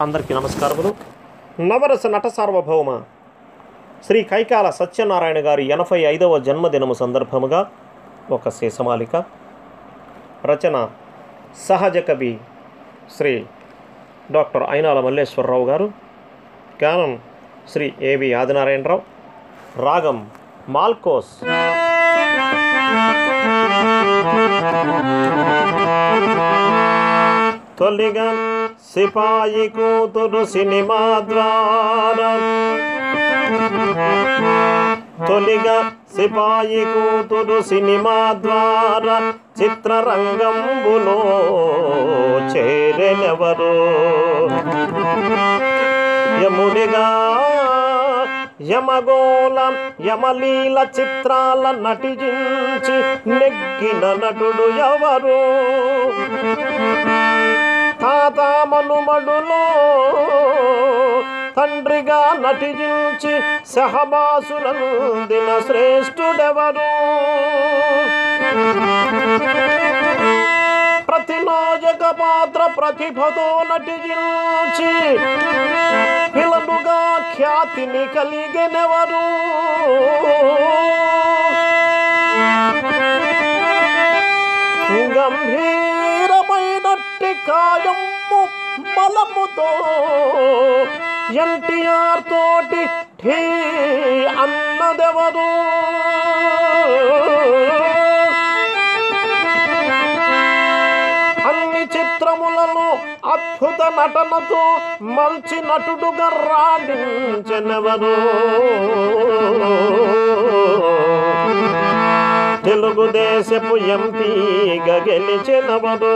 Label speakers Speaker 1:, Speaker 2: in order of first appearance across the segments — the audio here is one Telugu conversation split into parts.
Speaker 1: అందరికీ నమస్కారములు. నవరస నట సార్వభౌమ శ్రీ కైకాల సత్యనారాయణ గారి ఎనభై ఐదవ జన్మదినము సందర్భముగా ఒక శేషమాలిక రచన సహజ కవి శ్రీ డాక్టర్ అయినాల మల్లేశ్వరరావు గారు గానం శ్రీ ఏవి ఆదినారాయణరావు రాగం మాల్కోస్. తొలిగా సిపాయి కూతురు సినిమా ద్వారా. తొలిగా సిపాయి కూతురు సినిమా ద్వారా చిత్రరంగంబులో చేరెనెవరు? యముడిగా యమగోళం యమలీల చిత్రాల నటించి నెగ్గిన నటుడు ఎవరు? తాత మనుమడులో తండ్రిగా నటించి సహబాసులందిన శ్రేష్ఠుడెవరు? ప్రతినాయక పాత్ర ప్రతిభతో నటించి పిలలుగా ఖ్యాతిని కలిగినెవరు? గంభీరమైనట్టి కాయం బలముతో ఎన్టీఆర్ తోటి ఠీ అన్నదెవరు? అన్ని చిత్రములలో అద్భుత నటనతో మంచి నటుడుగా రాణించనెవరు? తెలుగుదేశపు ఎంపీగా గెలిచినవరు?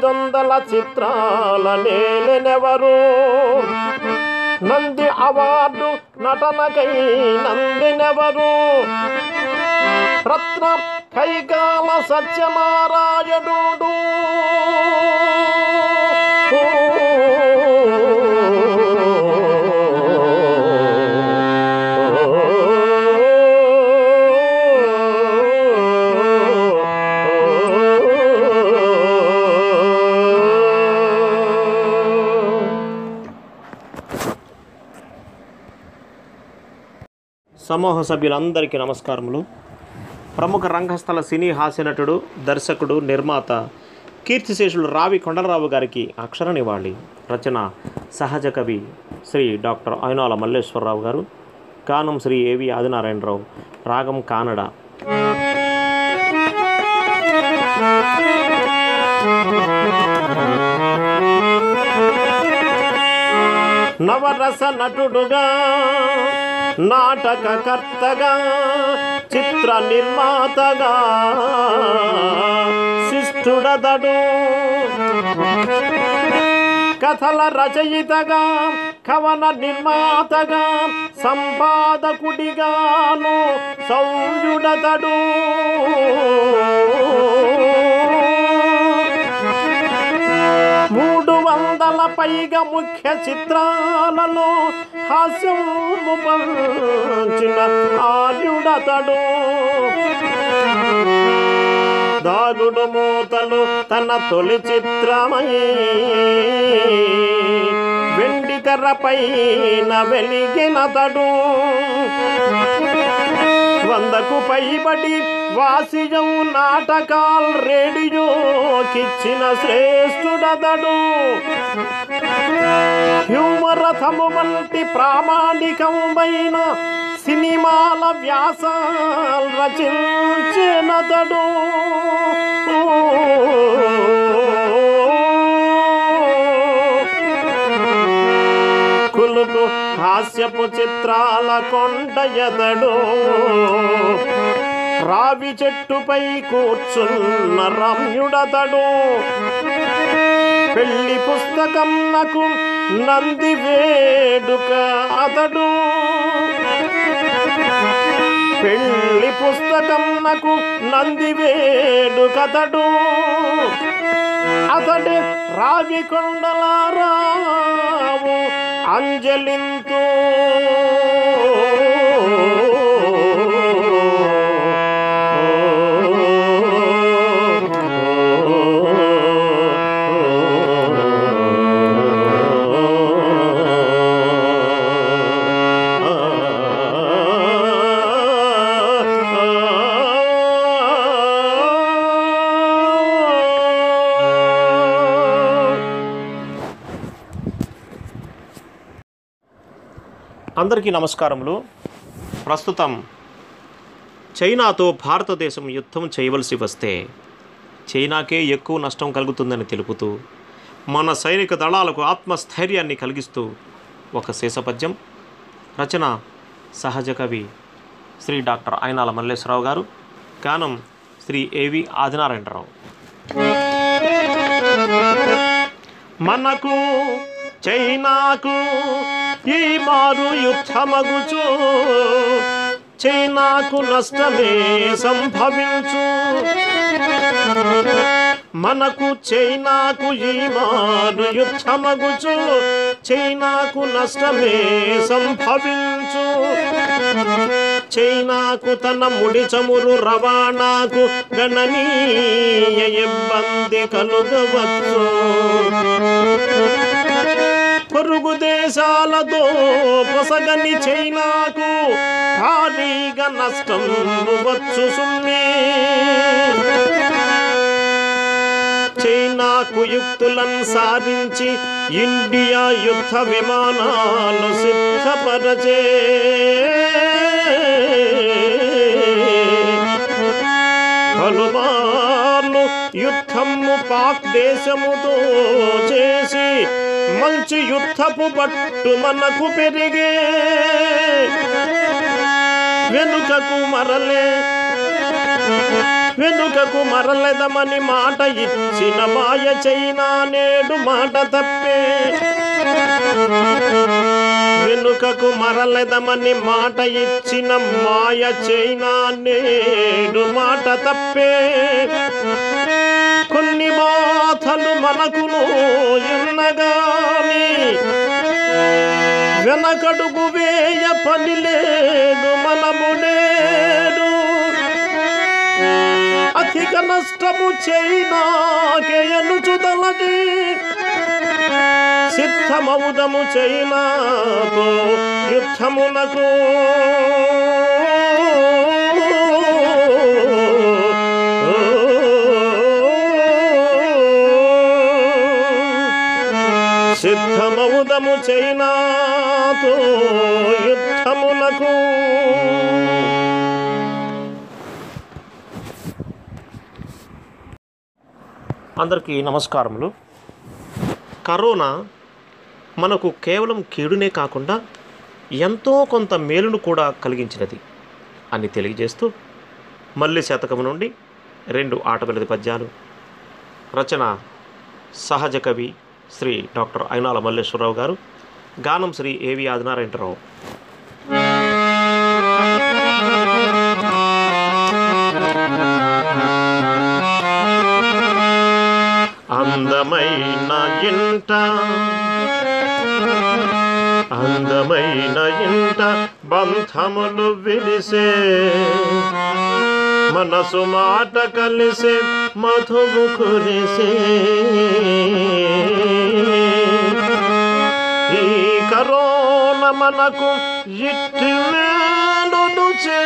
Speaker 1: ఐదొందల వందల చిత్రాల నేలెనెవరు నంది అవార్డు నటనకై నందినెవరు? రత్న కైకాల సత్యనారాయణుడు. సమూహ సభ్యులందరికీ నమస్కారములు. ప్రముఖ రంగస్థల సినీ హాస్యనటుడు దర్శకుడు నిర్మాత కీర్తిశేషులు రావి కొండలరావు గారికి అక్షర నివాళి. రచన సహజ కవి శ్రీ డాక్టర్ అయినాల మల్లేశ్వరరావు గారు. గానం శ్రీ ఏవి ఆదినారాయణరావు. రాగం కానడ. నవరస నటుడుగా నాటకకర్తగా చిత్ర నిర్మాతగా శిష్టుడదడు కథల రచయితగా కవన నిర్మాతగా సంపాదకుడిగాను సౌర్యుడతడు మూడు వందల పైగా ముఖ్య చిత్రాలలో హాస్యము పంచిన ఆర్యుడతడు. దాగుడు మూతలు తన తొలి చిత్రమై వెండి తెరపైన వెలిగినతడు. వందకు పైబడి వాసియం నాటకాల్ రేడియోకిచ్చిన శ్రేష్ఠుడదడు హ్యూమరథము వంటి ప్రామాణికమైన సినిమాల వ్యాస రచించినదడు కులుకు హాస్యపు చిత్రాల కొండయదడు రావి చెట్టుపై కూర్చున్న రమ్యుడతడు. పెళ్ళి పుస్తకం నాకు నంది వేడుక అతడు. పెళ్ళి పుస్తకం నాకు నంది వేడుకతడు అతడి రావి కొండలారావు అంజలింతో. అందరికీ నమస్కారములు. ప్రస్తుతం చైనాతో భారతదేశం యుద్ధం చేయవలసి వస్తే చైనాకే ఎక్కువ నష్టం కలుగుతుందని తెలుపుతూ మన సైనిక దళాలకు ఆత్మస్థైర్యాన్ని కలిగిస్తూ ఒక శేషపద్యం. రచన సహజ కవి శ్రీ డాక్టర్ అయినాల మల్లేశ్వరరావు గారు. గానం శ్రీ ఏవి ఆదినారాయణరావు. మనకు చైనాకు ఈ మారు యుద్ధమగుచు. చైనాకు నష్టమే సంభవించు. మనకు చైనాకు ఈ మారు యుద్ధమగుచు. చైనాకు నష్టమే సంభవించు. చైనాకు తన ముడి చమురు రవాణాకు గణనీయ ఇబ్బంది కలుగవచ్చు. దేశాలతో పొసగని చైనాకు భారీగా నష్టం వచ్చు సుమ్మి. చైనాకు యుక్తులను సాధించి ఇండియా యుద్ధ విమానాలు సిద్ధపరచే. పలుమార్లు యుద్ధము పాక్ దేశముతో చేసి మంచి యుద్ధపు పట్టు మనకు పెరిగే వెనుకకు మరలే వెనుకకు మరలెదమని మాట ఇచ్చిన మాయ చైనా నేడు మాట తప్పే. వెనుకకు మరలెదమని మాట ఇచ్చిన మాయ చైనా నేడు మాట తప్పే. కొన్ని మనకును ఎన్నగాని. వెనకడుగు వేయ పని లేదు మనము లేదు అధిక నష్టము చేయినాకేయను చుదలది సిద్ధమౌదము చైనాతో యుద్ధమునకు సిద్ధమవుదము చైనాతో యుద్ధమునకు. అందరికీ నమస్కారములు. కరోనా మనకు కేవలం కీడునే కాకుండా ఎంతో కొంత మేలును కూడా కలిగించినది అని తెలియజేస్తూ మల్లి శతకము నుండి రెండు ఆటవిలది పద్యాలు. రచన సహజ కవి శ్రీ డాక్టర్ అయినాల మల్లేశ్వరరావు గారు. గానం శ్రీ ఏవి ఆదినారాయణరావు. అందమైన ఇంట అందమైన ఇంట బంధములు విరిసే మనసు మాట కలిసే మధుము కురిసే మనకు ఇట్టి మేలును చేసే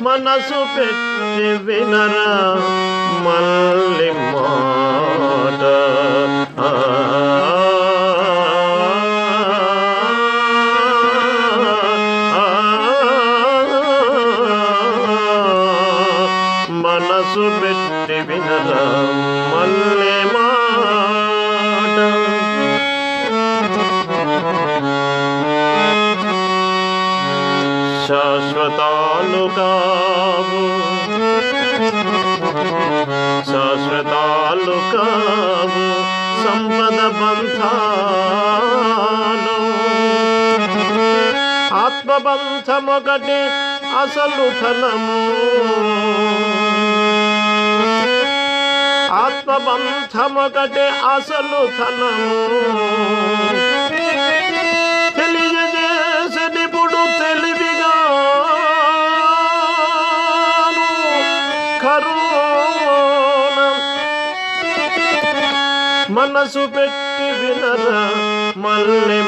Speaker 1: మనసు పెట్టి వినరా మళ్ళీ మాట. ఆత్మబంధమొకటి అసలు ధనము. ఆత్మబంధమొకటి అసలు ధనము. తెలియజేసనిప్పుడు తెలివిగా. కరోన మనసు పెట్టి వినరా మళ్ళీ